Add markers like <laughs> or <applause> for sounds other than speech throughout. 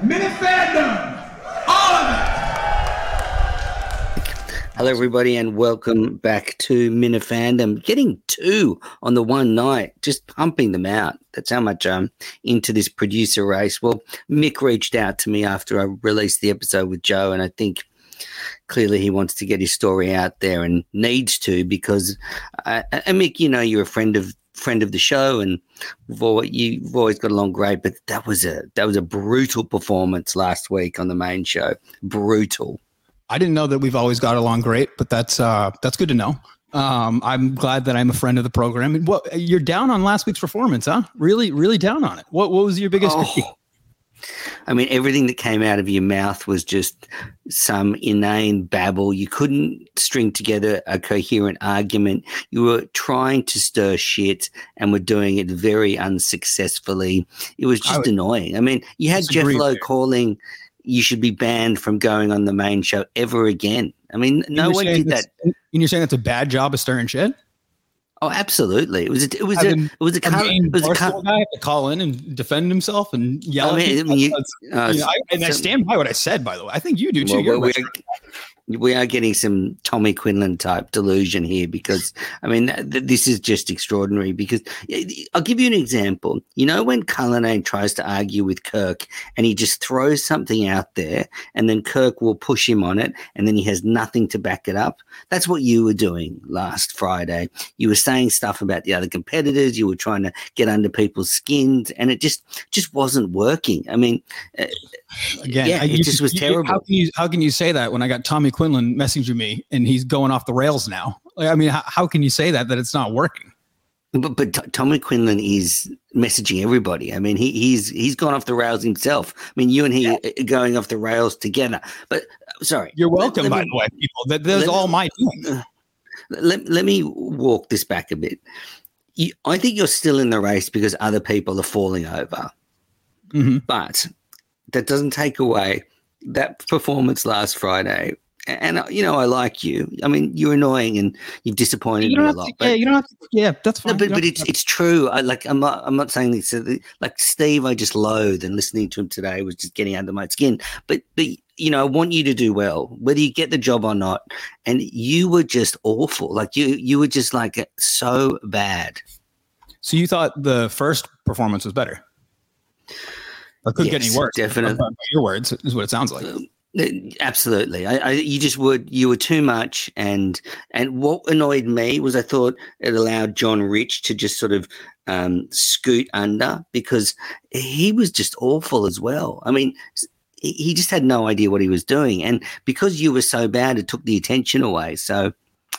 Minifandom. All of it. Hello, everybody, and welcome back to Minifandom. Getting two on the one night, just pumping them out. That's how much I'm into this producer race. Well, Mick reached out to me after I released the episode with Joe, and I think clearly he wants to get his story out there and needs to because, uh, and Mick, you know, you're a friend of friend of the show, and we've always, you've always got along great. But that was a that was a brutal performance last week on the main show. Brutal. I didn't know that we've always got along great, but that's uh, that's good to know. Um, I'm glad that I'm a friend of the program. And what you're down on last week's performance, huh? Really, really down on it. What what was your biggest Oh. I mean, everything that came out of your mouth was just some inane babble. You couldn't string together a coherent argument. You were trying to stir shit and were doing it very unsuccessfully. It was I just would annoying. I mean, you had Jeff Lowe there. calling you should be banned from going on the main show ever again. I mean, no one did that. And you're saying that's a bad job of stirring shit? Oh, absolutely. It was a, it was a, it was a, it was a guy have to call in and defend himself and yell. I at mean? I mean, you- uh, you know, I, and I stand by what I said. By the way, I think you do too. Well, we, we are getting some Tommy Quinlan type delusion here because I mean th- this is just extraordinary. Because I'll give you an example. You know when Cullinane tries to argue with Kirk and he just throws something out there, and then Kirk will push him on it, and then he has nothing to back it up. That's what you were doing last Friday. You were saying stuff about the other competitors. You were trying to get under people's skins, and it just just wasn't working. I mean, uh, Again, yeah, it you- just was you- terrible. How can you how can you say that when I got Tommy Quinlan messaging me and he's going off the rails now? I mean, how, how can you say that that it's not working? But but T- Tommy Quinlan is messaging everybody. I mean, he he's he's gone off the rails himself. I mean, you and he are going off the rails together. But uh, sorry, You're welcome, let by me- the way, people. That that's let- all my doing. Let let me walk this back a bit. You, I think you're still in the race because other people are falling over, Mhm. but that doesn't take away that performance last Friday. And uh, you know, I like you. I mean, you're annoying and you've disappointed You me a lot. to, but yeah, you don't have to, yeah, that's No, fine. but, but it's it's true. I like I'm not I'm not saying this. uh, Like Steve, I just loathe, and listening to him today was just getting under my skin. But but you know, I want you to do well, whether you get the job or not. And you were just awful. Like you you were just like so bad. So you thought the first performance was better? It couldn't get any worse. definitely. By your words is what it sounds like. Uh, Absolutely, I, I you just would you were too much, and and what annoyed me was I thought it allowed John Rich to just sort of um, scoot under because he was just awful as well. I mean, he just had no idea what he was doing, and because you were so bad, it took the attention away. So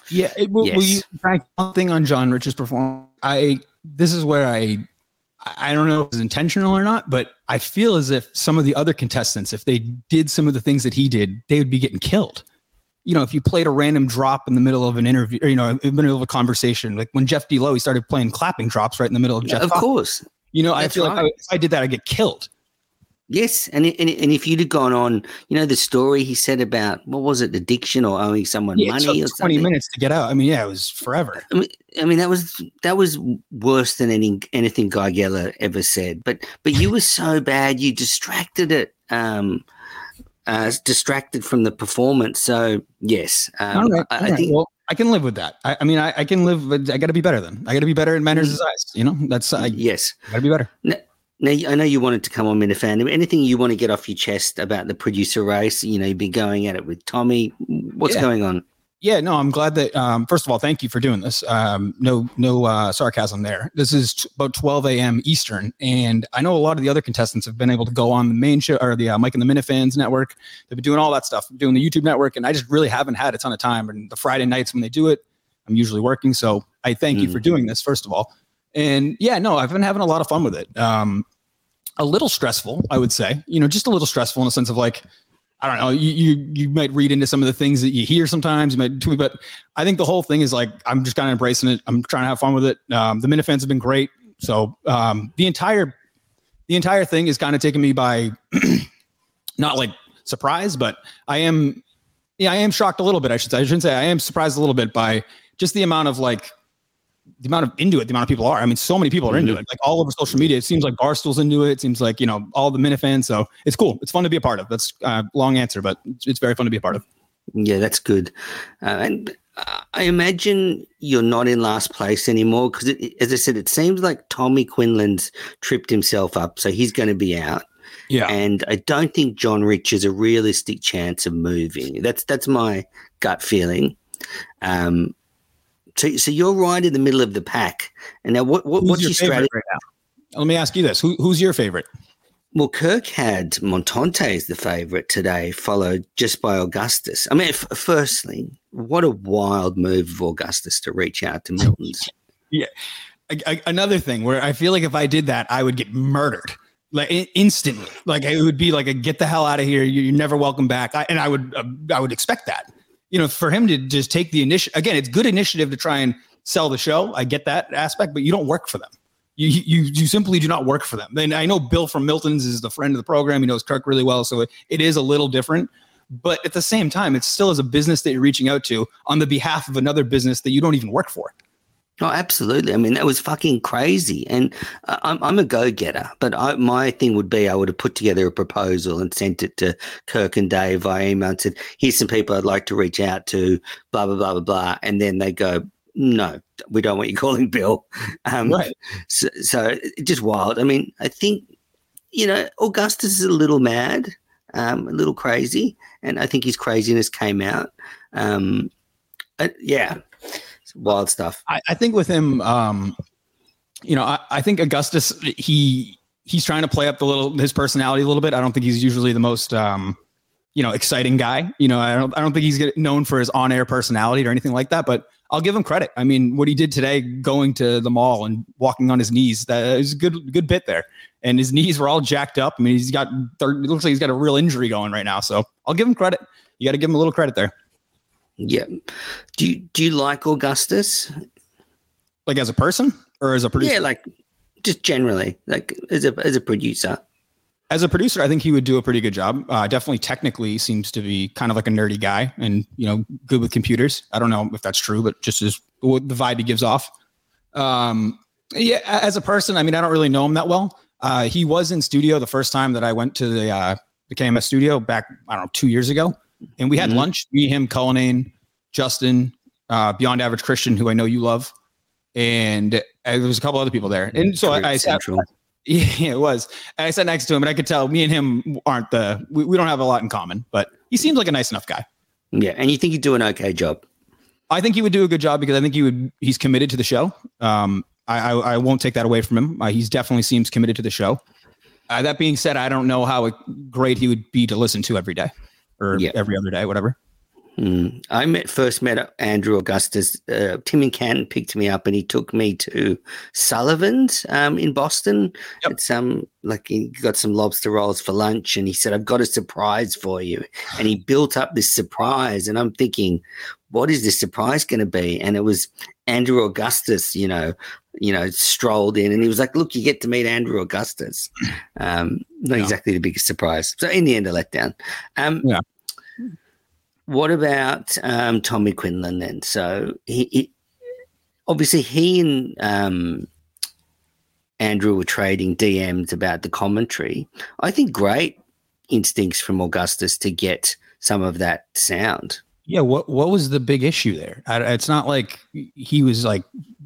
Yeah, it, will, will you Yes. one thing on John Rich's performance? I this is where I I don't know if it's intentional or not, but I feel as if some of the other contestants, if they did some of the things that he did, they would be getting killed. You know, if you played a random drop in the middle of an interview, or, you know, in the middle of a conversation, like when Jeff D. Lowe, he started playing clapping drops right in the middle of Jeff. of talking. course, You know, I That's feel like. I, if I did that, I'd get killed. Yes, and, and and if you'd have gone on, you know, the story he said about what was it, addiction or owing someone Yeah, it money took or 20 minutes to get out. I mean, yeah, it was forever. I mean, I mean that was that was worse than any anything Guy Geller ever said. But but you were so bad, you distracted it, um, uh, distracted from the performance. So yes, um, all right. I, all I right. think well, I can live with that. I, I mean, I, I can live, but I got to be better then. I got to be better in Menners' eyes. You know, that's, I yes. got to be better. Now I know you wanted to come on Minifan. Anything you want to get off your chest about the producer race? You know, you've been going at it with Tommy. What's Yeah. going on? Yeah, no, I'm glad that. Um, first of all, thank you for doing this. Um, no, no uh, sarcasm there. This is t- about 12 a.m. Eastern, and I know a lot of the other contestants have been able to go on the main show or the uh, Mike and the Minifans network. They've been doing all that stuff, doing the YouTube network, and I just really haven't had a ton of time. And the Friday nights when they do it, I'm usually working. So I thank you for doing this, first of all. And yeah, no, I've been having a lot of fun with it. Um, a little stressful, I would say. You know, just a little stressful in the sense of like, I don't know. You you you might read into some of the things that you hear sometimes. You might tweet, but I think the whole thing is like I'm just kind of embracing it. I'm trying to have fun with it. Um, the Minifans have been great. So um, the entire the entire thing is kind of taking me by <clears throat> not like surprise, but I am yeah I am shocked a little bit. I should say I shouldn't say I am surprised a little bit by just the amount of like the amount of into it, the amount of people are. I mean, so many people are into Mhm. it. Like all over social media, it seems like Barstool's into it. It seems like you know all the Minifans. So it's cool. It's fun to be a part of. That's a long answer, but it's, it's very fun to be a part of. Yeah, that's good. Uh, and uh, I imagine you're not in last place anymore because, as I said, it seems like Tommy Quinlan's tripped himself up, so he's going to be out. Yeah. And I don't think John Rich is a realistic chance of moving. That's that's my gut feeling. Um, so, so you're right in the middle of the pack. And now, what, what what's your, strategy? right now? Let me ask you this: Who, Who's your favorite? Well, Kirk had Montante as the favourite today, followed just by Augustus. I mean, f- firstly, what a wild move of Augustus to reach out to Milton's. A- a- another thing where I feel like if I did that, I would get murdered like instantly. Like it would be like a get the hell out of here. You- You're never welcome back. I, and I would uh, I would expect that. You know, for him to just take the initiative again, it's good initiative to try and sell the show. I get that aspect, but you don't work for them. You you you simply do not work for them. And I know Bill from Milton's is the friend of the program. He knows Kirk really well, so it, it is a little different. But at the same time, it's still as a business that you're reaching out to on the behalf of another business that you don't even work for. Oh, absolutely. I mean, that was fucking crazy. And uh, I'm, I'm a go getter, but I, my thing would be I would have put together a proposal and sent it to Kirk and Dave via email and said, here's some people I'd like to reach out to, blah, blah, blah, blah, blah. And then they go, no, we don't want you <laughs> calling Bill. Um, Right. So, so just wild. I mean, I think, you know, Augustus is a little mad, um, a little crazy. And I think his craziness came out. Um, uh, yeah, wild stuff. I, I think with him, um, you know, I, I think Augustus he he's trying to play up the little his personality a little bit. I don't think he's usually the most um, you know exciting guy. You know, I don't I don't think he's known for his on air personality or anything like that. But I'll give him credit. I mean, what he did today, going to the mall and walking on his knees, that is a good good bit there. And his knees were all jacked up. I mean, he's got third, it looks like he's got a real injury going right now. So I'll give him credit. You got to give him a little credit there. Yeah. Do you do you like Augustus? Like as a person or as a producer. Yeah, like just generally, like as a as a producer. as a producer, I think he would do a pretty good job. Uh, definitely technically seems to be kind of like a nerdy guy and, you know, good with computers. I don't know if that's true, but just as what the vibe he gives off. Um, yeah, as a person, I mean, I don't really know him that well. Uh, he was in studio the first time that I went to the, uh, the KMS studio back, I don't know, two years ago. And we had Mhm. lunch, me, him, Cullinane, Justin, uh, Beyond Average Christian, who I know you love. And uh, there was a couple other people there. And so I, I sat, <laughs> yeah, it was. And I sat next to him, and I could tell me and him aren't the we, we don't have a lot in common, but he seems like a nice enough guy. Yeah, and you think he'd do an okay job. I think he would do a good job because I think he would. He's committed to the show. Um, I, I, I won't take that away from him. Uh, he's definitely seems committed to the show. Uh, that being said, I don't know how great he would be to listen to every day or Yeah. every other day, whatever. Mm. I met first met Andrew Augustus. Uh, Tim and Canton picked me up, and he took me to Sullivan's um, in Boston. Yep. It's um like he got some lobster rolls for lunch, and he said, "I've got a surprise for you." And he built up this surprise, and I'm thinking, "What is this surprise going to be?" And it was Andrew Augustus, you know, you know, strolled in, and he was like, "Look, you get to meet Andrew Augustus." Um, not Yeah. exactly the biggest surprise. So in the end, a letdown. Um, Yeah. What about um, Tommy Quinlan then? So he, he obviously he and um, Andrew were trading DMs about the commentary. I think great instincts from Augustus to get some of that sound. Yeah, what what was the big issue there? I, it's not like he was like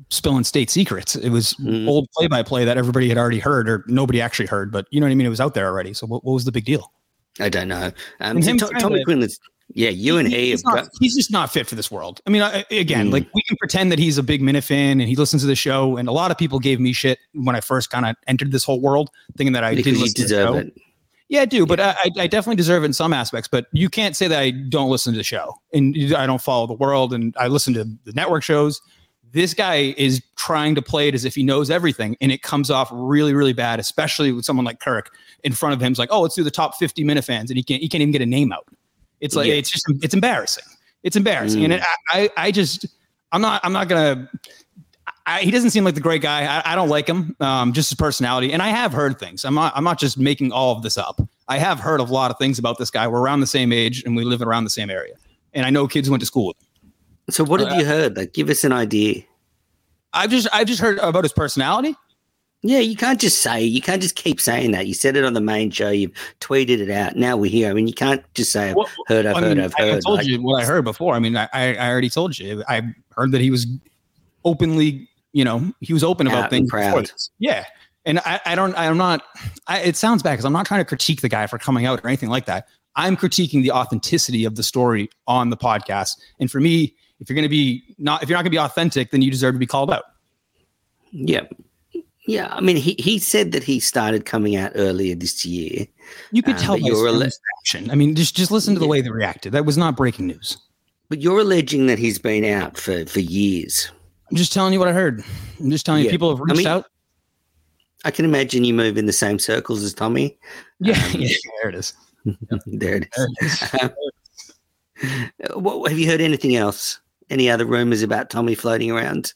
spilling state secrets. It was Mm. old play by play that everybody had already heard, or nobody actually heard. But you know what I mean? It was out there already. So what, what was the big deal? I don't know. Um, so Tommy to- Quinlan's yeah, you and he he's, have not, he's just not fit for this world. I mean, I, again, Mm. like we can pretend that he's a big Minifan and he listens to the show. And a lot of people gave me shit when I first kind of entered this whole world, thinking that I because didn't listen to the show. it. Yeah, I do, but I, I definitely deserve it in some aspects. But you can't say that I don't listen to the show and I don't follow the world and I listen to the network shows. This guy is trying to play it as if he knows everything, and it comes off really, really bad, especially with someone like Kirk in front of him. It's like, oh, let's do the top 50 Minifans, and he can't, he can't even get a name out. It's like Yeah. it's just it's embarrassing. It's embarrassing, Mm. and it, I, I just I'm not I'm not gonna. I, he doesn't seem like the great guy. I, I don't like him, um, just his personality. And I have heard things. I'm not. I'm not just making all of this up. I have heard a lot of things about this guy. We're around the same age, and we live around the same area. And I know kids went to school with him. So what have Uh, you heard? Like, give us an idea. I've just I've just heard about his personality. Yeah, you can't just say you can't just keep saying that. You said it on the main show. You've tweeted it out. Now we're here. I mean, you can't just say I've Well, heard, I've I heard, mean, I've I- heard. I told Like, you what I heard before. I mean, I, I already told you. I heard that he was openly, you know, he was open about things. Yeah, and I, I don't. I'm not. I, it sounds bad because I'm not trying to critique the guy for coming out or anything like that. I'm critiquing the authenticity of the story on the podcast. And for me, if you're going to be not, if you're not going to be authentic, then you deserve to be called out. yeah, yeah. I mean, he he said that he started coming out earlier this year. You could Um, tell by you're a reaction. I mean, just just listen to the Yeah. way they reacted. That was not breaking news. But you're alleging that he's been out for for years. I'm just telling you what I heard. I'm just telling you people have I reached mean, out. I can imagine you move in the same circles as Tommy. <laughs> Yeah, um, yeah, there it is. <laughs> there it There is. it is. <laughs> what, have you heard anything else? Any other rumors about Tommy floating around?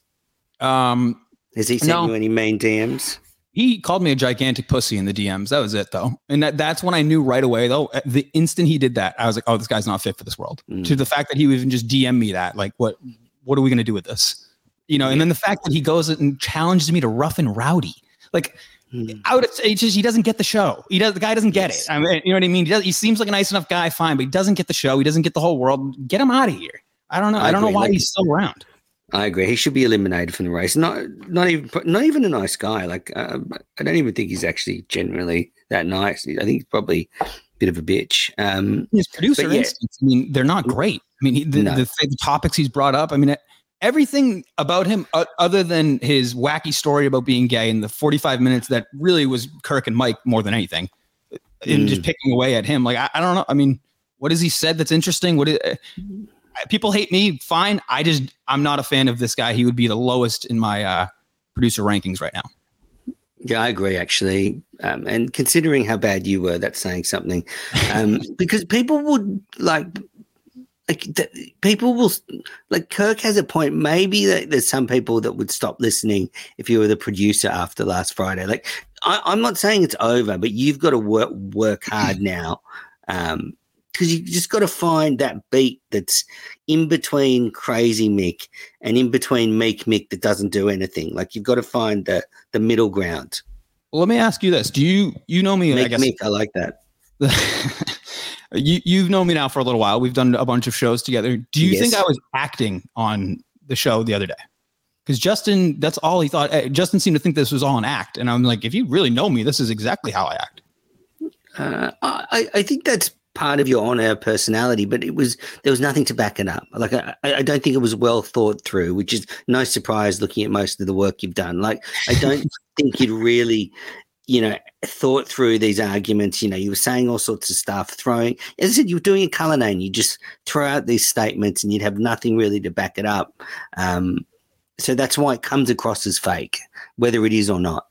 Um, Has he sent No. you any main DMs? he called me a gigantic pussy in the DMs. That was it, though, and that, that's when I knew right away. Though, the instant he did that, I was like, "Oh, this guy's not fit for this world." Mm. To the fact that he would even just DM me that, like, what, what are we going to do with this? You know, and then the fact that he goes and challenges me to rough and rowdy, like. Hmm. I would it's just he doesn't get the show. He does the guy doesn't get Yes. it. I mean, you know what I mean? He, does, he seems like a nice enough guy, fine, but he doesn't get the show. He doesn't get the whole world. Get him out of here. I don't know. I I, don't know why Like- he's still around. I agree. He should be eliminated from the race. Not not even not even a nice guy. Like uh, I don't even think he's actually generally that nice. I think he's probably a bit of a bitch. Um, his producer yeah. instincts. I mean, they're not great. I mean, he, the, No. the, the topics he's brought up. I mean, everything about him, uh, other than his wacky story about being gay in the 45 minutes that really was Kirk and Mike more than anything, and Mm. just picking away at him. Like, I, I don't know. I mean, what has he said that's interesting? What is, uh, people hate me? Fine. I just, I'm not a fan of this guy. He would be the lowest in my uh, producer rankings right now. yeah, I agree actually. Um, and considering how bad you were, that's saying something. Um, <laughs> because people would like. Like th- people will like Kirk has a point. Maybe that there's some people that would stop listening if you were the producer after last Friday. Like I, I'm not saying it's over, but you've got to work work hard <laughs> now. Um, because you just got to find that beat that's in between crazy Mick and in between meek Mick that doesn't do anything. Like you've got to find the the middle ground. Well, let me ask you this: Do you you know me? I Meek guess Mick, I like that. <laughs> you you've known me now for a little while. We've done a bunch of shows together. Do you think I was acting on the show the other day? Because Justin, that's all he thought. uh, Justin seemed to think this was all an act, and I'm like, if you really know me, this is exactly how I act. Uh, I I think that's part of your on-air personality, but it was there was nothing to back it up. Like I, I don't think it was well thought through, which is no surprise looking at most of the work you've done. Like I don't <laughs> think you'd really, you know, thought through these arguments. You know, you were saying all sorts of stuff, throwing. As I said, you were doing a Cullinane. You just throw out these statements, and you'd have nothing really to back it up. Um, so that's why it comes across as fake, whether it is or not.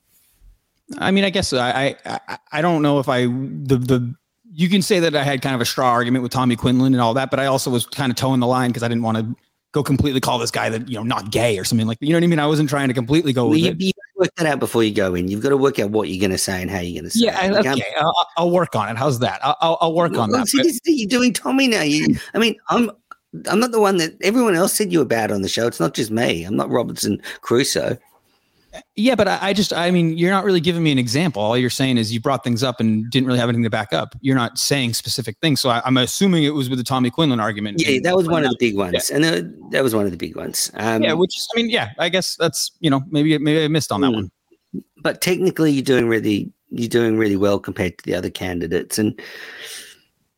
I mean, I guess I I I- I don't know if I the the you can say that I had kind of a straw argument with Tommy Quinlan and all that, but I also was kind of towing the line because I didn't want to go completely call this guy that you know not gay or something like that. You know what I mean? I wasn't trying to completely go Well, with you, it. you work that out before you go in. You've got to work out what you're going to say and how you're going to say. Yeah, it. okay. I'll, I'll work on it. How's that? I'll, I'll, work on that. see, but- you're doing Tommy now. You, I mean, I'm I'm not the one that everyone else said you were bad on the show. It's not just me. I'm not Robinson Crusoe. Yeah, but I, I just, I mean, you're not really giving me an example. All you're saying is you brought things up and didn't really have anything to back up. You're not saying specific things. So I, I'm assuming it was with the Tommy Quinlan argument. Yeah, that was one of the big ones, Yeah. and uh, that was one of the big ones. Um, yeah, which I mean, yeah, I guess that's, you know, maybe, maybe I missed on that Hmm. one. but technically, you're doing really you're doing really well compared to the other candidates, and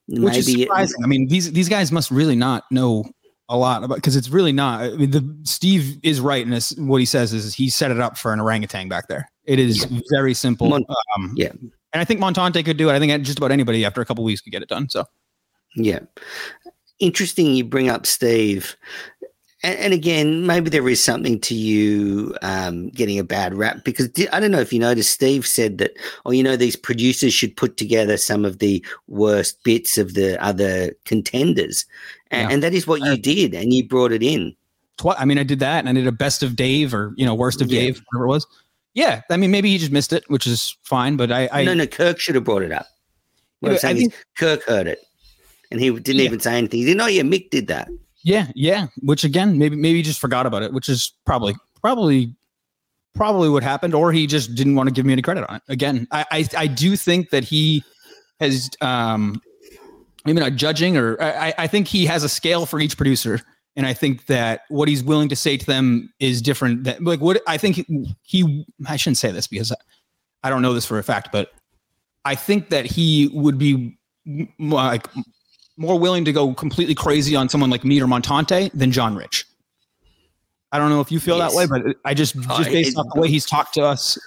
Which is maybe surprising. I mean, these, these guys must really not know a lot about, cause it's really not, I mean, the Steve is right. in this. what he says is he set it up for an orangutan back there. It is very simple. Mon- um, yeah. And I think Montante could do it. I think just about anybody after a couple weeks could get it done. So Yeah. Interesting you bring up Steve. And, and again, maybe there is something to you um, getting a bad rap because I don't know if you noticed, Steve said that, oh, you know, these producers should put together some of the worst bits of the other contenders. And, Yeah. and that is what you did, and you brought it in. twi- I mean, I did that and I did a best of Dave or, you know, worst of Yeah. Dave, whatever it was. Yeah. I mean, maybe he just missed it, which is fine, but I, I no, no, Kirk should have brought it up. What I'm Yeah, I saying is Kirk heard it, and he didn't Yeah. even say anything. He didn't know, yeah, Mick did that. Yeah, yeah. Which again, maybe, maybe he just forgot about it, which is probably, probably probably what happened, or he just didn't want to give me any credit on it. Again, I I, I do think that he has um maybe not judging or I, I think he has a scale for each producer. And I think that what he's willing to say to them is different. That like what I think he, I shouldn't say this because I don't know this for a fact, but I think that he would be like more willing to go completely crazy on someone like me or Montante than John Rich. I don't know if you feel Yes. that way, but I just Oh, just based it- off the way he's talked to us.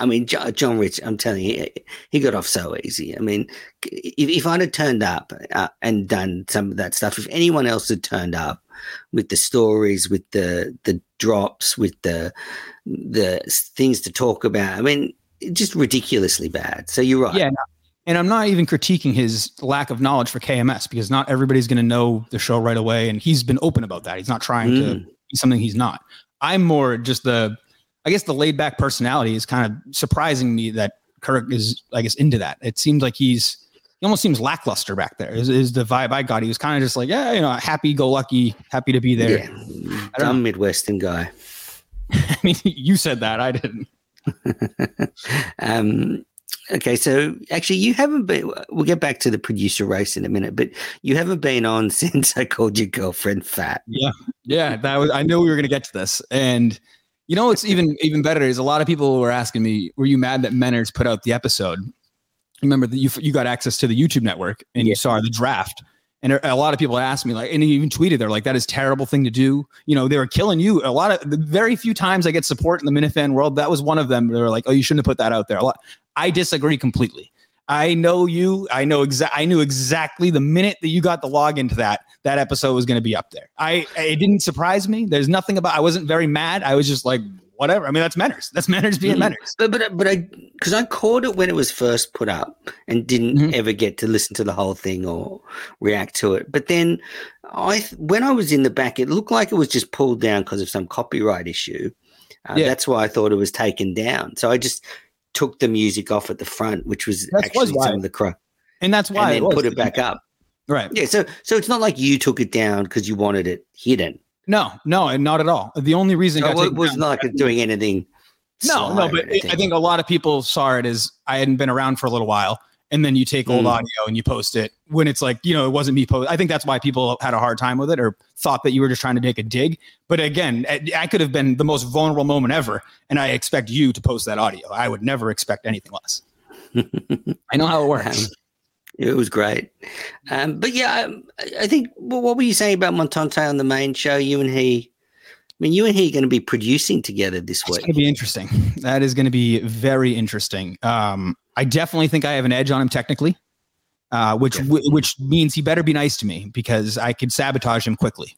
I mean, John Rich, I'm telling you, he got off so easy. I mean, if, if I'd have turned up uh, and done some of that stuff, if anyone else had turned up with the stories, with the the drops, with the the things to talk about, I mean, just ridiculously bad. So you're right. Yeah, And I'm not even critiquing his lack of knowledge for KMS because not everybody's going to know the show right away. And he's been open about that. He's not trying to Mm. be something he's not. I'm more just the, I guess the laid back personality is kind of surprising me that Kirk is, I guess, into that. It seems like he's, he almost seems lackluster back there. Is, is the vibe I got? He was kind of just like, yeah, you know, happy go lucky, happy to be there. Yeah, dumb Midwestern guy. <laughs> I mean, <laughs> you said that. I didn't. <laughs> um, okay, so actually, you haven't been. We'll get back to the producer race in a minute, but you haven't been on <laughs> since I called your girlfriend fat. Yeah, yeah, that was. I knew we were going to get to this, and you know what's even even better is a lot of people were asking me, "Were you mad that Menners put out the episode?" Remember that you you got access to the YouTube network and Yeah. you saw the draft, and a lot of people asked me like, and even tweeted, "They're like that is terrible thing to do." You know, they were killing you. A lot of the very few times I get support in the Minifan world, that was one of them. They were like, "Oh, you shouldn't have put that out there." A lot. I disagree completely. I know you. I know exact. I knew exactly the minute that you got the login to that that episode was going to be up there. I it didn't surprise me. There's nothing about. I wasn't very mad. I was just like whatever. I mean, that's Menners. That's Menners being. Menners. But but but I because I caught it when it was first put up and didn't Mhm. ever get to listen to the whole thing or react to it. But then I when I was in the back, it looked like it was just pulled down because of some copyright issue. Uh, Yeah. That's why I thought it was taken down. So I just took the music off at the front, which was That actually why. some of the cro- And that's why and then was. put it back up. Right. Yeah. So so it's not like you took it down because you wanted it hidden. No, no, and not at all. The only reason it was not like doing anything. No, no, but it, I think a lot of people saw it as I hadn't been around for a little while, and then you take old Mm. audio and you post it when it's like you know it wasn't me post. I think that's why people had a hard time with it or thought that you were just trying to make a dig. But again, I, I could have been the most vulnerable moment ever, and I expect you to post that audio. I would never expect anything less. <laughs> I know how it works. Um, it was great. Um, but yeah, I, I think, well, what were you saying about Montante on the main show? You and he, I mean, you and he are going to be producing together this It's week. going to be interesting. That is going to be very interesting. Um, I definitely think I have an edge on him technically, uh, which w- which means he better be nice to me because I could sabotage him quickly.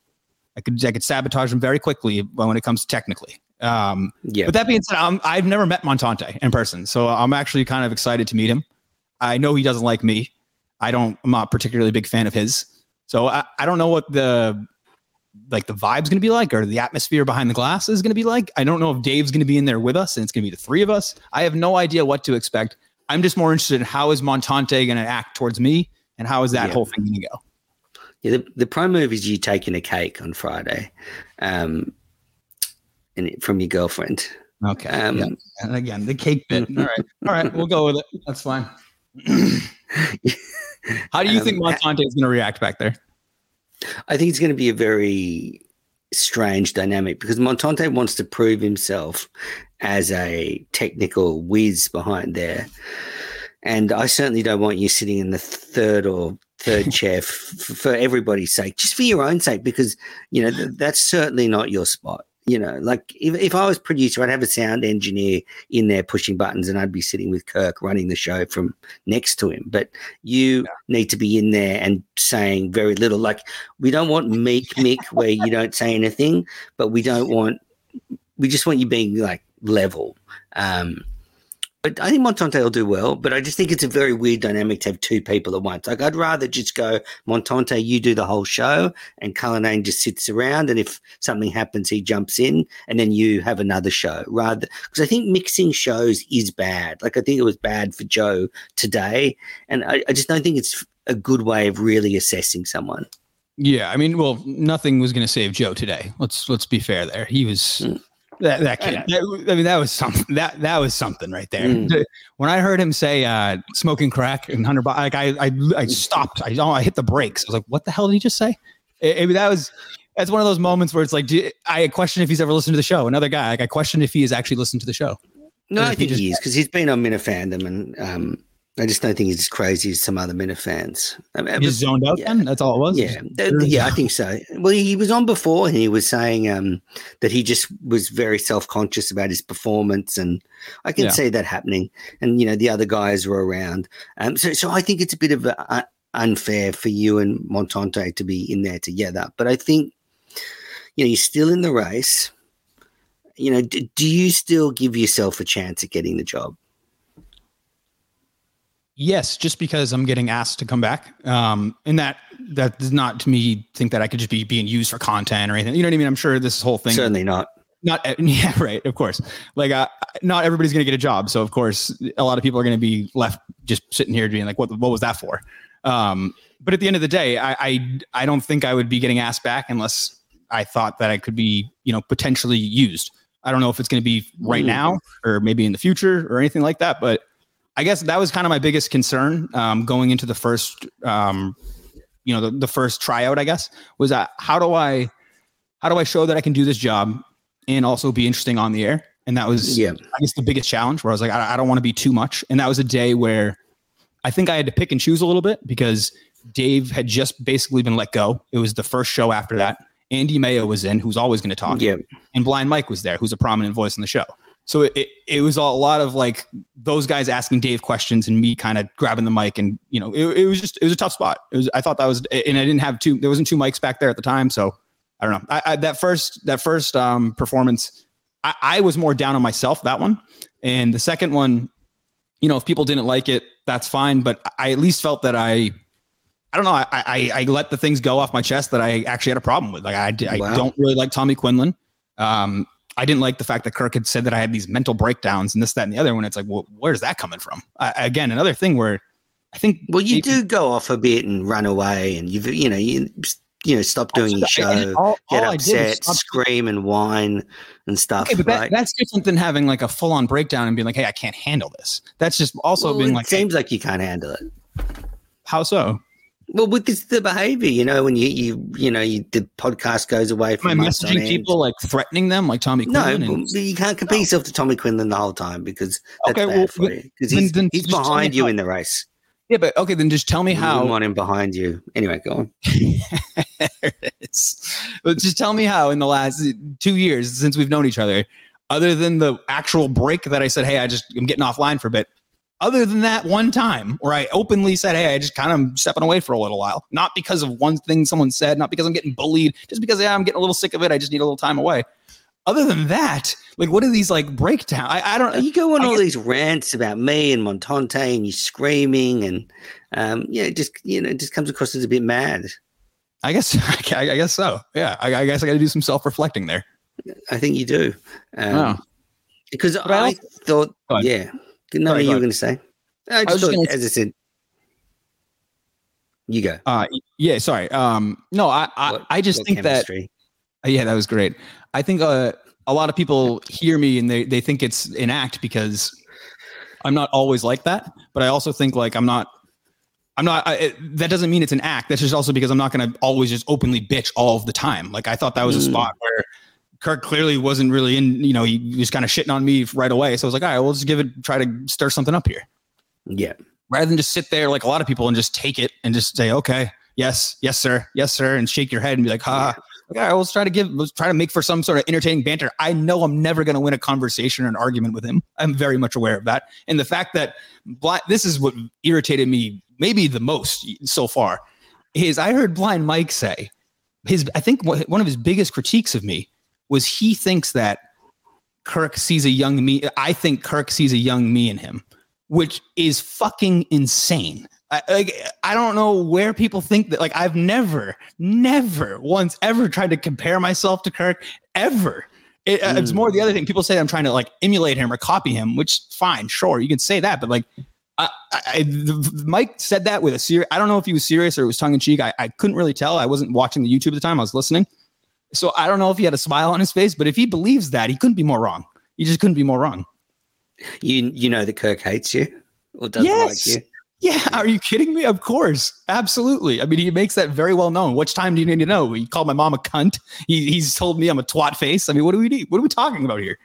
I could I could sabotage him very quickly when it comes to technically. Um, Yeah. But that being said, I'm, I've never met Montante in person, so I'm actually kind of excited to meet him. I know he doesn't like me. I don't. I'm not particularly a big fan of his. So I, I don't know what the like the vibe's going to be like or the atmosphere behind the glass is going to be like. I don't know if Dave's going to be in there with us and it's going to be the three of us. I have no idea what to expect. I'm just more interested in how is Montante going to act towards me and how is that Yeah. whole thing going to go. Yeah, the, the prime move is you taking a cake on Friday um, and from your girlfriend. Okay. Um, yeah. And again, the cake bit. All right. All right. We'll go with it. That's fine. <clears throat> How do you think Um, Montante is going to react back there? I think it's going to be a very strange dynamic because Montante wants to prove himself as a technical whiz behind there. And I certainly don't want you sitting in the third or third <laughs> chair f- for everybody's sake, just for your own sake, because, you know, th- that's certainly not your spot. You know, like if, if I was producer, I'd have a sound engineer in there pushing buttons and I'd be sitting with Kirk running the show from next to him. But you need to be in there and saying very little. Like we don't want <laughs> meek Mick where you don't say anything, but we don't want we just want you being like level. Um I think Montante will do well, but I just think it's a very weird dynamic to have two people at once. Like I'd rather just go, Montante, you do the whole show and Cullinane just sits around and if something happens he jumps in and then you have another show rather because I think mixing shows is bad. Like I think it was bad for Joe today. And I, I just don't think it's a good way of really assessing someone. Yeah, I mean, well, nothing was going to save Joe today. Let's let's be fair there. He was Mm. That that kid. that- I mean, that was something. That that was something right there. Mm. When I heard him say uh, "smoking crack" and Hunter, Bi- like I I I stopped. I I hit the brakes. I was like, "What the hell did he just say?" I I mean, that was that's one of those moments where it's like, do, I question if he's ever listened to the show. Another guy, like I question if he has actually listened to the show. No, I if he think just- he is because he's been on Minifandom, and um, I just don't think he's as crazy as some other Minifans. I mean, He just zoned out. yeah. Then that's all it was. Yeah, yeah, I think so. Well, he was on before, and he was saying um, that he just was very self conscious about his performance, and I can Yeah. see that happening. And you know, the other guys were around, um, so so I think it's a bit of a, uh, unfair for you and Montante to be in there together. But I think you know you're still in the race. You know, d- do you still give yourself a chance at getting the job? Yes, just because I'm getting asked to come back. Um, and that that does not to me think that I could just be being used for content or anything. You know what I mean? I'm sure this whole thing Certainly not. not <laughs> yeah, right, of course. Like uh, not everybody's going to get a job, so of course a lot of people are going to be left just sitting here being like what what was that for? Um, but at the end of the day, I, I I don't think I would be getting asked back unless I thought that I could be, you know, potentially used. I don't know if it's going to be right Mm. now or maybe in the future or anything like that, but I guess that was kind of my biggest concern um, going into the first, um, you know, the, the first tryout. I guess was that how do I, how do I show that I can do this job and also be interesting on the air? And that was, Yeah. I guess, the biggest challenge. Where I was like, I, I don't want to be too much. And that was a day where I think I had to pick and choose a little bit because Dave had just basically been let go. It was the first show after that. Andy Mayo was in, who's always going to talk Yeah. and Blind Mike was there, who's a prominent voice in the show. So it, it, it was a lot of like those guys asking Dave questions and me kind of grabbing the mic and you know it, it was just it was a tough spot. It was I thought that was and I didn't have two there wasn't two mics back there at the time so I don't know I, I, that first that first um, performance I, I was more down on myself that one and the second one you know if people didn't like it that's fine but I at least felt that I I don't know. I, I I let the things go off my chest that I actually had a problem with. Like I Wow. don't really like Tommy Quinlan. Um, I didn't like the fact that Kirk had said that I had these mental breakdowns and this, that, and the other. When it's like, well, where's that coming from? I, again, another thing where I think Well, you maybe- do go off a bit and run away, and you've you know you you know stop oh, doing your I- show, all- get all I did was upset, scream and whine and stuff. Okay, but that, that's different than having like a full on breakdown and being like, hey, I can't handle this. That's just also Well, being like, hey, seems like you can't handle it. how so? Well, with this, the behavior, you know, when you you you know you, the podcast goes away Am I from on messaging people like threatening them like Tommy No, Quinlan? well, and- you can't compare yourself to Tommy Quinlan the whole time because that's Okay, bad well, for you. Because he's, then he's just tell me behind you how- in the race. yeah, but okay, then just tell me You how. want him behind you. Anyway, go on. there it is. But just tell me how in the last uh, two years since we've known each other, other than the actual break that I said, hey, I just I'm getting offline for a bit. Other than that one time where I openly said, hey, I just kind of stepping away for a little while, not because of one thing someone said, not because I'm getting bullied, just because yeah, I'm getting a little sick of it. I just need a little time away. Other than that, like what are these like breakdown? I, I don't. You go on I all guess- these rants about me and Montante, and you're screaming, and um, yeah, it just you know, it just comes across as a bit mad. I guess <laughs> I, I guess so. Yeah, I, I guess I got to do some self reflecting there. I think you do, um, Oh. because I, thought, yeah, no, Sorry, you were going to say. I was just just thought, gonna- as I said, you go. Uh, yeah, sorry. Um, no, I, I, What- I just think that chemistry? Uh, Yeah, that was great. I think uh, a lot of people hear me and they they think it's an act because I'm not always like that. But I also think like I'm not. I'm not. I, it, that doesn't mean it's an act. That's just also because I'm not going to always just openly bitch all of the time. Like I thought that was a Mm. spot where Kirk clearly wasn't really in. You know, he was kind of shitting on me right away. So I was like, all right, we'll just give it, try to stir something up here Yeah, rather than just sit there like a lot of people and just take it and just say, okay, yes, yes, sir, yes, sir, and shake your head and be like, ha. Like, all right, let's try to give, let's try to make for some sort of entertaining banter. I know I'm never going to win a conversation or an argument with him. I'm very much aware of that. And the fact that this is what irritated me maybe the most so far is I heard Blind Mike say his, I think one of his biggest critiques of me was he thinks that Kirk sees a young me. I think Kirk sees a young me in him which is fucking insane. I, like I don't know where people think that. Like I've never, never once ever tried to compare myself to Kirk ever. It, uh, It's Mm. more the other thing. People say I'm trying to like emulate him or copy him, which fine, sure, you can say that, but like I, I, Mike said that with a serious. I don't know if he was serious or it was tongue in cheek. I, I couldn't really tell. I wasn't watching the YouTube at the time. I was listening, so I don't know if he had a smile on his face. But if he believes that, he couldn't be more wrong. He just couldn't be more wrong. You you know that Kirk hates you or doesn't yes. like you. Yeah, <laughs> are you kidding me? Of course, absolutely. I mean, he makes that very well known. Which time do you need to know? He called my mom a cunt. He, he's told me I'm a twat face. I mean, what do we need? What are we talking about here?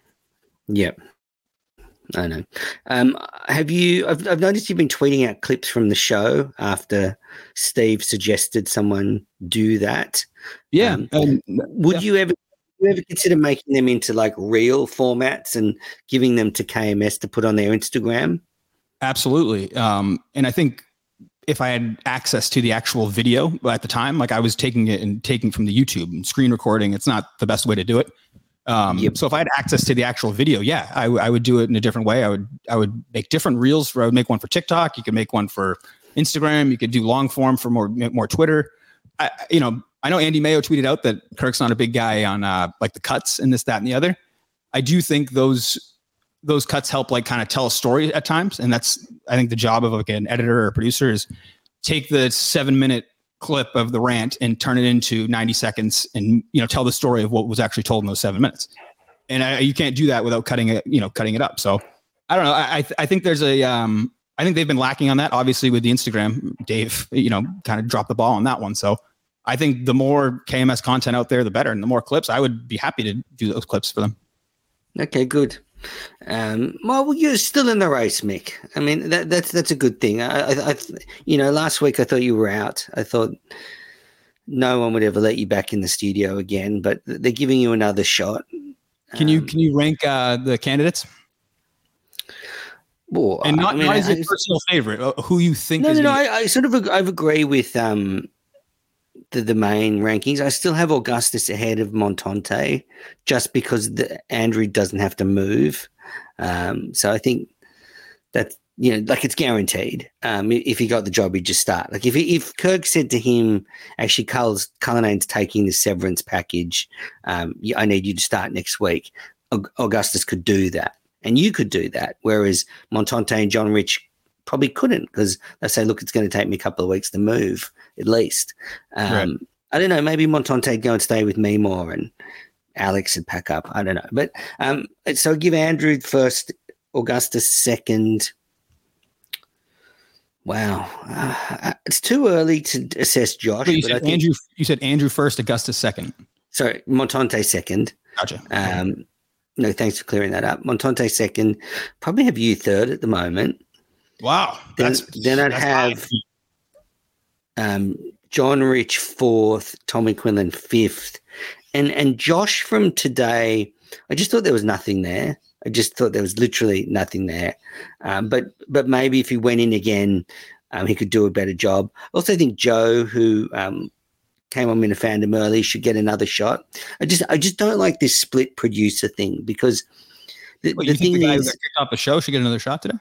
Yep. I know. Um, have you? I've, I've noticed you've been tweeting out clips from the show after Steve suggested someone do that. Yeah. Um, um, would yeah. you ever? You ever consider making them into like real formats and giving them to KMS to put on their Instagram? Absolutely. Um, and I think if I had access to the actual video at the time, like I was taking it and taking from the YouTube and screen recording, it's not the best way to do it. Um, Yep. So if I had access to the actual video, yeah, I, w- I would do it in a different way. I would I would make different reels. For, I would make one for TikTok. You could make one for Instagram. You could do long form for more more Twitter. I, you know, I know Andy Mayo tweeted out that Kirk's not a big guy on uh, like the cuts and this, that, and the other. I do think those those cuts help like kind of tell a story at times, and that's I think the job of like an editor or producer is take the seven minute clip of the rant and turn it into 90 seconds and you know tell the story of what was actually told in those seven minutes. And I, you can't do that without cutting it you know cutting it up. So i don't know. I I, think there's a um i think they've been lacking on that obviously with the instagram. Dave you know kind of dropped the ball on that one. So i think the more kms content out there the better. And the more clips i would be happy to do those clips for them. Okay, good. Um, well, you're still in the race, Mick. I mean, that, that's that's a good thing. I, I, I, you know, last week I thought you were out. I thought no one would ever let you back in the studio again, but they're giving you another shot. can you Um, can you rank uh the candidates well, and not, I mean, not as I- a personal favorite uh, who you think no, is no, no. I, I sort of I agree with um the the main rankings. I still have Augustus ahead of Montante, just because the Andrew doesn't have to move. Um, so I think that you know, like it's guaranteed. Um, if he got the job, he'd just start. Like if he, if Kirk said to him, actually, Culls Cullinane's taking the severance package. Um, I need you to start next week. Augustus could do that, and you could do that. Whereas Montante and John Rich probably couldn't because they say, look, it's going to take me a couple of weeks to move at least. Um, Right. I don't know. Maybe Montante go and stay with me more and Alex would pack up. I don't know. But um, so give Andrew first, Augustus second. Wow. Uh, it's too early to assess Josh. You but I said think, Andrew you said Andrew first Augustus second sorry, Montante second. gotcha Um, no, thanks for clearing that up. Montante second. Probably have you third at the moment. Wow Then, then I'd have um, John Rich fourth, Tommy Quinlan fifth, and and Josh from today. I just thought there was nothing there. I just thought there was literally nothing there. Um, but but maybe if he went in again, um, he could do a better job. I also think Joe, who um, came on Minifandom early, should get another shot. I just I just don't like this split producer thing because the, the thing the is got kicked off the show should get another shot today?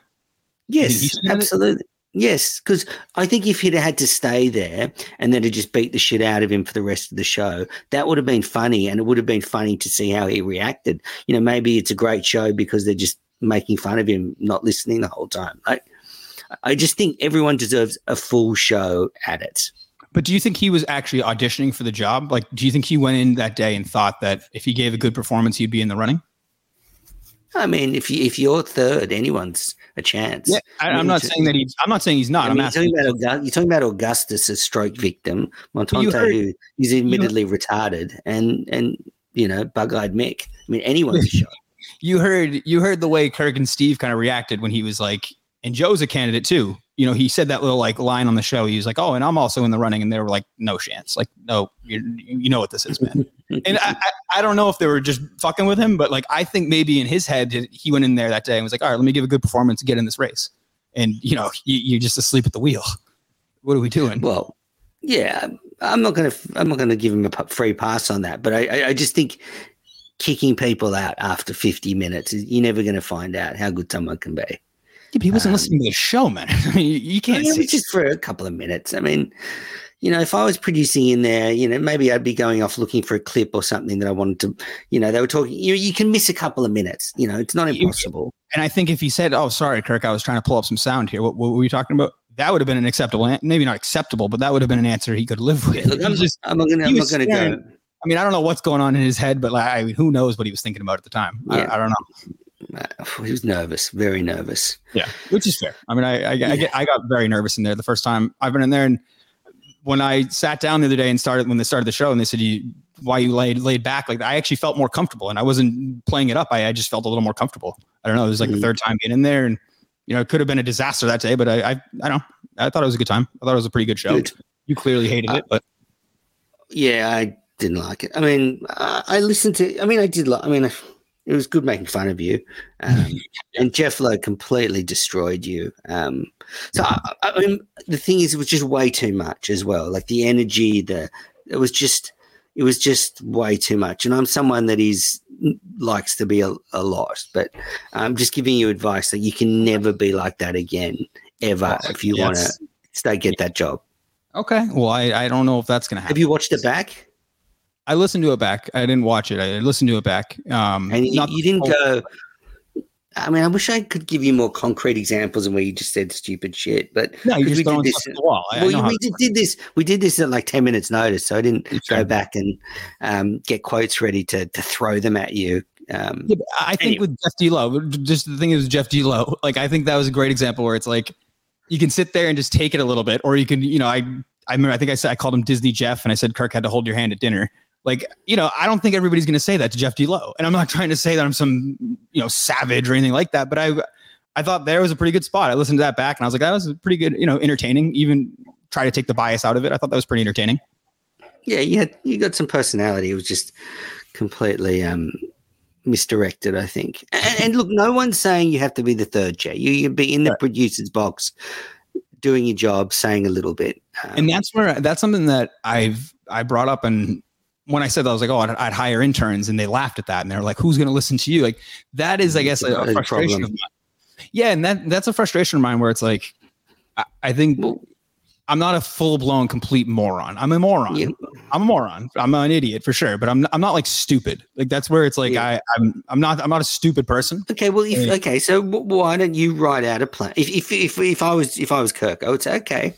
Yes, have it? absolutely. Yes, because I think if he'd had to stay there and then to just beat the shit out of him for the rest of the show, that would have been funny, and it would have been funny to see how he reacted. You know, maybe it's a great show because they're just making fun of him not listening the whole time. I, I just think everyone deserves a full show at it. But do you think he was actually auditioning for the job? Like, do you think he went in that day and thought that if he gave a good performance, he'd be in the running? I mean, if you if you're third, anyone's a chance. I, I mean, I'm not saying that he's. I'm not saying he's not. I I'm mean, you're talking, about you're talking about Augustus, a stroke victim, Montante, heard- who is admittedly retarded, and and you know, bug-eyed Mick. I mean, anyone's a <laughs> shot. You heard. You heard the way Kirk and Steve kind of reacted when he was like, and Joe's a candidate too. You know, he said that little like line on the show. He was like, "Oh, and I'm also in the running," and they were like, "No chance." Like, no, you you know what this is, man. <laughs> and I, I, I don't know if they were just fucking with him, but like I think maybe in his head he went in there that day and was like, all right, let me give a good performance to get in this race. And you know, you, you're just asleep at the wheel. <laughs> What are we doing? Well, yeah, I'm not gonna I'm not gonna give him a free pass on that, but I I, I just think kicking people out after 50 minutes, you're never gonna find out how good someone can be. Yeah, but he wasn't Um, listening to the show, man. <laughs> I mean, you, can't mean, it was just for a couple of minutes. I mean, you know, if I was producing in there, you know, maybe I'd be going off looking for a clip or something that I wanted to, you know, they were talking, you you can miss a couple of minutes, you know, it's not impossible. And I think if he said, "Oh, sorry, Kirk, I was trying to pull up some sound here," what, what were you talking about? That would have been an acceptable, maybe not acceptable, but that would have been an answer he could live with. Yeah, look, I'm, just- I'm not going to, I'm not was going to go. I mean, I don't know what's going on in his head, but like, I mean, who knows what he was thinking about at the time? Yeah. I, I don't know. Uh, he was nervous, very nervous. Yeah, which is fair. I mean, I I, I, get, I got very nervous in there the first time I've been in there, and when I sat down the other day and started when they started the show, and they said, "You why you laid laid back?" Like I actually felt more comfortable, and I wasn't playing it up. I, I just felt a little more comfortable. I don't know. It was like the Mhm. third time getting in there, and you know, it could have been a disaster that day, but I I, I don't. know. I thought it was a good time. I thought it was a pretty good show. Good. You clearly hated it, but Yeah, I didn't like it. I mean, I, I listened to. I mean, I did like. I mean, it was good making fun of you, um, <laughs> and Jeff Lowe completely destroyed you. Um, so I, I mean, the thing is, it was just way too much as well. Like the energy, the it was just, it was just way too much. And I'm someone that is likes to be a, a lot, but I'm just giving you advice that you can never be like that again, ever, if you want to stay get that job. okay. Well, I I don't know if that's gonna happen. Have you watched it back? I listened to it back. I didn't watch it. I listened to it back. Um, And you, you didn't go. I mean, I wish I could give you more concrete examples of where you just said stupid shit, but No, you just we did this- stuff the wall. I, I well, we did, did this. We did this at like ten minutes' notice, so I didn't It's go back and um, get quotes ready to to throw them at you. Um, Yeah, I think Anyway. with Jeff D. Lowe, just the thing is Jeff D. Lowe, <laughs> like I think that was a great example where it's like you can sit there and just take it a little bit, or you can, you know, I I remember I think I said I called him Disney Jeff and I said Kirk had to hold your hand at dinner. Like, you know, I don't think everybody's gonna say that to Jeff D. Lowe. And I'm not <laughs> trying to say that I'm some, you know, savage or anything like that, but I I thought there was a pretty good spot. I listened to that back and I was like, that was pretty good, you know, entertaining. Even try to take the bias out of it. I thought that was pretty entertaining. yeah, you had you got some personality. It was just completely um, misdirected, I think. And, and look, no one's saying you have to be the third chair. You you be in the Right. producer's box, doing your job, saying a little bit. Um, and that's where that's something that I've I brought up and when I said that I was like oh I'd, I'd hire interns and they laughed at that and they're like who's going to listen to you like that is I guess a, a frustration of mine. yeah and that that's a frustration of mine where it's like I, I think I'm not a full blown complete moron I'm a moron yeah, I'm a moron I'm an idiot for sure but I'm I'm not like stupid like that's where it's like Yeah. I I'm I'm not I'm not a stupid person Okay, well, if, Yeah. okay, so why don't you write out a plan? If, if if if I was if I was Kirk, I would say, okay,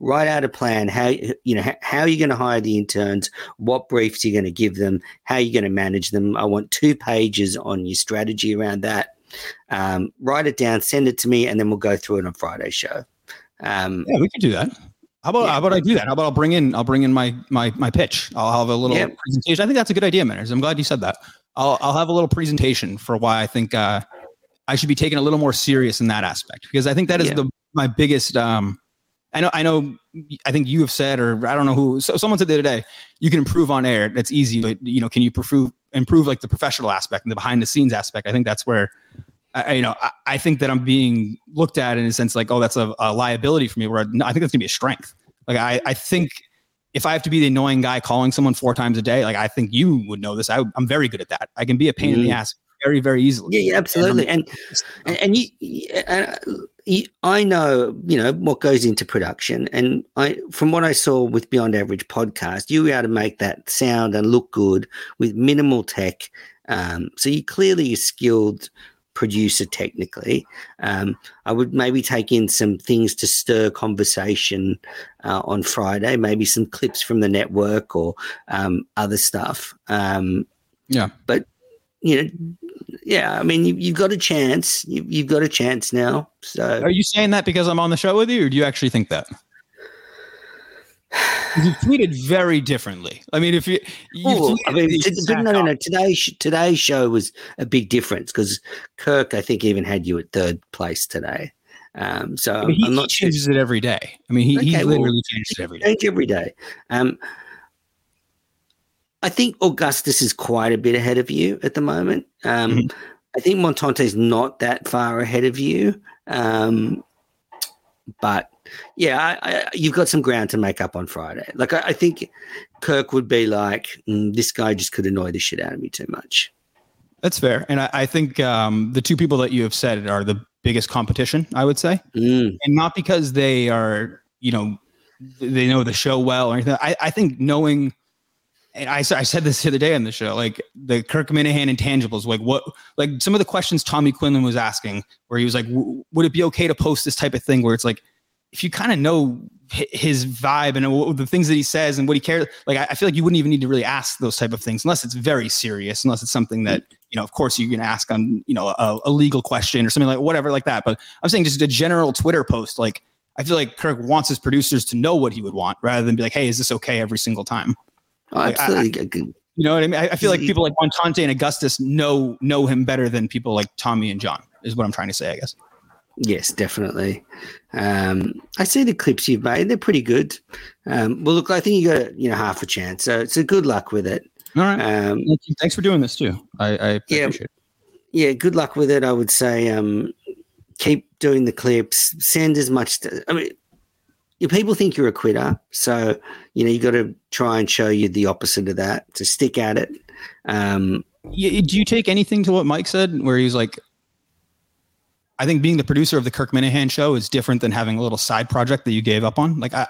write out a plan. How you know how, how are you going to hire the interns? What briefs are you going to give them? How are you going to manage them? I want two pages on your strategy around that. Um, write it down, send it to me, and then we'll go through it on Friday's show. Um, yeah we could do that how about Yeah. how about I do that? How about I'll bring in I'll bring in my my my pitch. I'll have a little Yeah. presentation. I think that's a good idea, Menners. I'm glad you said that. I'll I'll have a little presentation for why I think uh, I should be taken a little more serious in that aspect because I think that is Yeah. the my biggest. Um, I know I know I think you have said or I don't know who. So someone said the other day you can improve on air. That's easy, but you know, can you improve improve like the professional aspect and the behind the scenes aspect? I think that's where I, you know, I, I think that I'm being looked at in a sense like, oh, that's a, a liability for me. Where no, I think that's gonna be a strength. Like I, I think if I have to be the annoying guy calling someone four times a day, like I think you would know this. I, I'm very good at that. I can be a pain in the Mm. ass very, very easily. Yeah, yeah, absolutely. And <laughs> and, and you, you, uh, you, I know, you know, what goes into production. And I, from what I saw with Beyond Average podcast, you were able to make that sound and look good with minimal tech. Um, so you clearly a skilled producer technically. Um, I would maybe take in some things to stir conversation uh, on Friday, maybe some clips from the network or um, other stuff. Um, Yeah. But, you know, yeah, I mean, you, you've got a chance. You, you've got a chance now. So Are you saying that because I'm on the show with you, or do you actually think that? <sighs> You tweeted very differently. I mean, if you, Well, I mean, no, no, no. Today's sh- today's show was a big difference because Kirk, I think, even had you at third place today. Um, so But he, I'm he not sure. changes it every day. I mean, he, he Okay, well, literally changes it every day. change every day. Um, I think Augustus is quite a bit ahead of you at the moment. Um, Mhm. I think Montante's not that far ahead of you. Um, but yeah, I, I, you've got some ground to make up on Friday. Like I, I think Kirk would be like, "Mm, this guy just could annoy the shit out of me too much. That's fair. And I, I think um, the two people that you have said are the biggest competition, I would say, Mm. and not because they are, you know, they know the show well or anything. I, I think knowing, and I, I said this the other day on the show, like the Kirk Minihane intangibles, like what, like some of the questions Tommy Quinlan was asking, where he was like, "W- would it be okay to post this type of thing? Where it's like, if you kind of know his vibe and the things that he says and what he cares, like I I feel like you wouldn't even need to really ask those type of things unless it's very serious, unless it's something that you know, of course, you can ask on you know a, a legal question or something like whatever like that. But I'm saying just a general Twitter post, like I feel like Kirk wants his producers to know what he would want rather than be like, hey, is this okay every single time? Oh, Like, I- absolutely. You know what I mean? I, I feel like people like Montante and Augustus know know him better than people like Tommy and John. Is what I'm trying to say, I guess. Yes, definitely. Um, I see the clips you've made; they're pretty good. Um, well, look, I think you got you know half a chance, so so good luck with it. All right. Um, Thanks for doing this too. I, I Yeah. it. yeah, good luck with it. I would say um, keep doing the clips. Send as much. To, I mean, your people think you're a quitter, so you know you got to try and show you the opposite of that. To stick at it. Um, Yeah, do you take anything to what Mike said, where he was like, I think being the producer of the Kirk Minihane show is different than having a little side project that you gave up on. Like, I,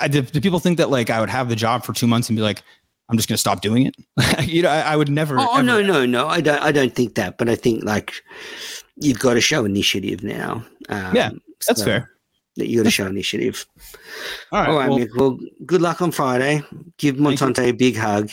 I do, do people think that like I would have the job for two months and be like, I'm just going to stop doing it? <laughs> you know, I, I would never. oh ever- no, no, no! I don't. I don't think that. But I think like you've got to show initiative now. Um, Yeah, That's so fair. That you got to show initiative. <laughs> All right. All right, well, Mick. Well, good luck on Friday. Give Montante a big hug.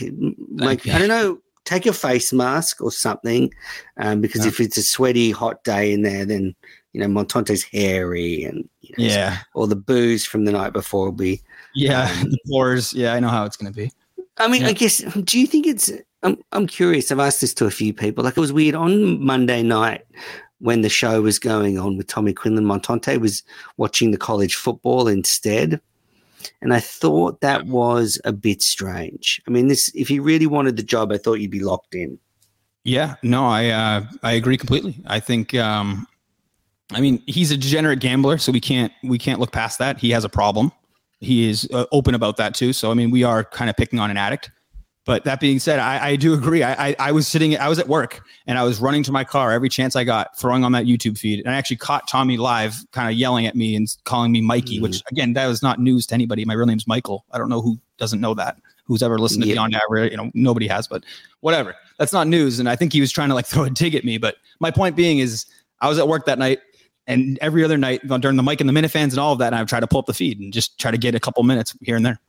Like. I don't know, take a face mask or something, um, because Yeah. if it's a sweaty, hot day in there, then you know Montante's hairy and you know, yeah. or the booze from the night before will be. Yeah. Um, <laughs> the floors. Yeah. I know how it's going to be. I mean, Yeah. I guess. Do you think it's? I'm I'm curious. I've asked this to a few people. Like, it was weird on Monday night when the show was going on with Tommy Quinlan. Montante was watching the college football instead. And I thought that was a bit strange. I mean, this if you really wanted the job, I thought you'd be locked in. Yeah, no, I uh, I agree completely. I think, um, I mean, he's a degenerate gambler, so we can't we can't look past that. He has a problem. He is uh, open about that too. So I mean, we are kind of picking on an addict. But that being said, I, I do agree. I, I I was sitting, I was at work, and I was running to my car every chance I got, throwing on that YouTube feed, and I actually caught Tommy live, kind of yelling at me and calling me Mikey, which again, that was not news to anybody. My real name's Michael. I don't know who doesn't know that. Who's ever listened to Yeah. Beyond Average? You know, nobody has, but whatever. That's not news. And I think he was trying to like <laughs> throw a dig at me. But my point being is I was at work that night and every other night during the mic and the minifans and all of that, and I've tried to pull up the feed and just try to get a couple minutes here and there.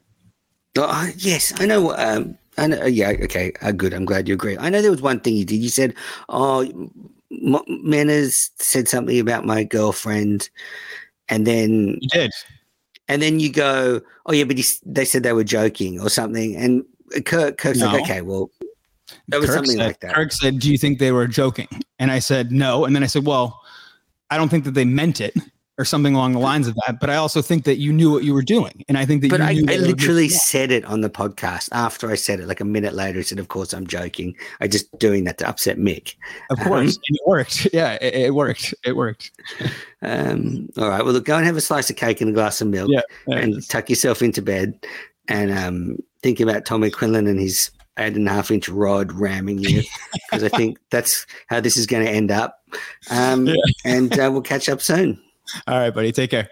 Uh, yes, I know. Um, I know. Yeah, okay, uh, good. I'm glad you agree. I know there was one thing you did. You said, "Oh, M- Menners said something about my girlfriend," and then You did. and then you go, "Oh yeah, but he, they said they were joking or something." And Kirk, Kirk's No. like, "Okay, well, that was Kirk something said, like that." Kirk said, Do you think they were joking? And I said, No. And then I said, Well, I don't think that they meant it or something along the lines of that. But I also think that you knew what you were doing. And I think that But you I, I what they were literally said it on the podcast after I said it. Like a minute later, I said, "Of course, I'm joking. I just doing that to upset Mick." Of course. and it worked. <laughs> Yeah, it, it worked. It worked. Um, all right. Well, look, go and have a slice of cake and a glass of milk. Yeah. And tuck yourself into bed and um, think about Tommy Quinlan and his eight and a half inch rod ramming you <laughs> because I think that's how this is going to end up. Um, Yeah. And uh, we'll catch up soon. All right, buddy. Take care.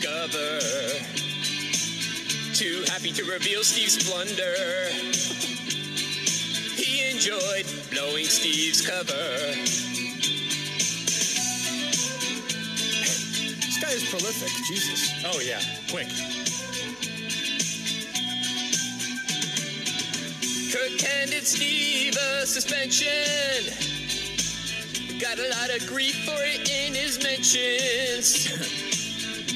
Discover. Too happy to reveal Steve's blunder. He enjoyed blowing Steve's cover. This guy is prolific. Jesus. Oh, yeah, quick. Kirk handed Steve a suspension. Got a lot of grief for it in his mentions. <laughs>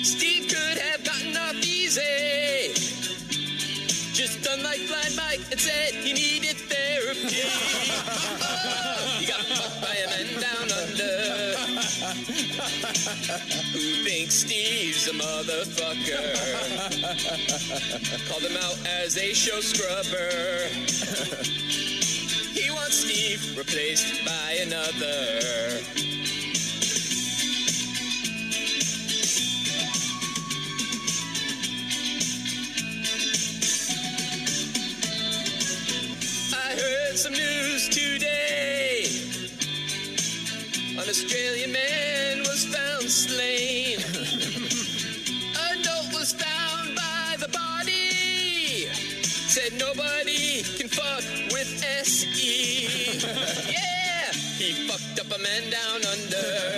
Steve could have gotten off easy. Just unlike Blind Mike and said he needed therapy. <laughs> oh, he got fucked by a man down under who thinks Steve's a motherfucker. Called him out as a show scrubber. He wants Steve replaced by another. Australian man was found slain. A note was found by the body. Said nobody can fuck with SE. Yeah, he fucked up a man down under.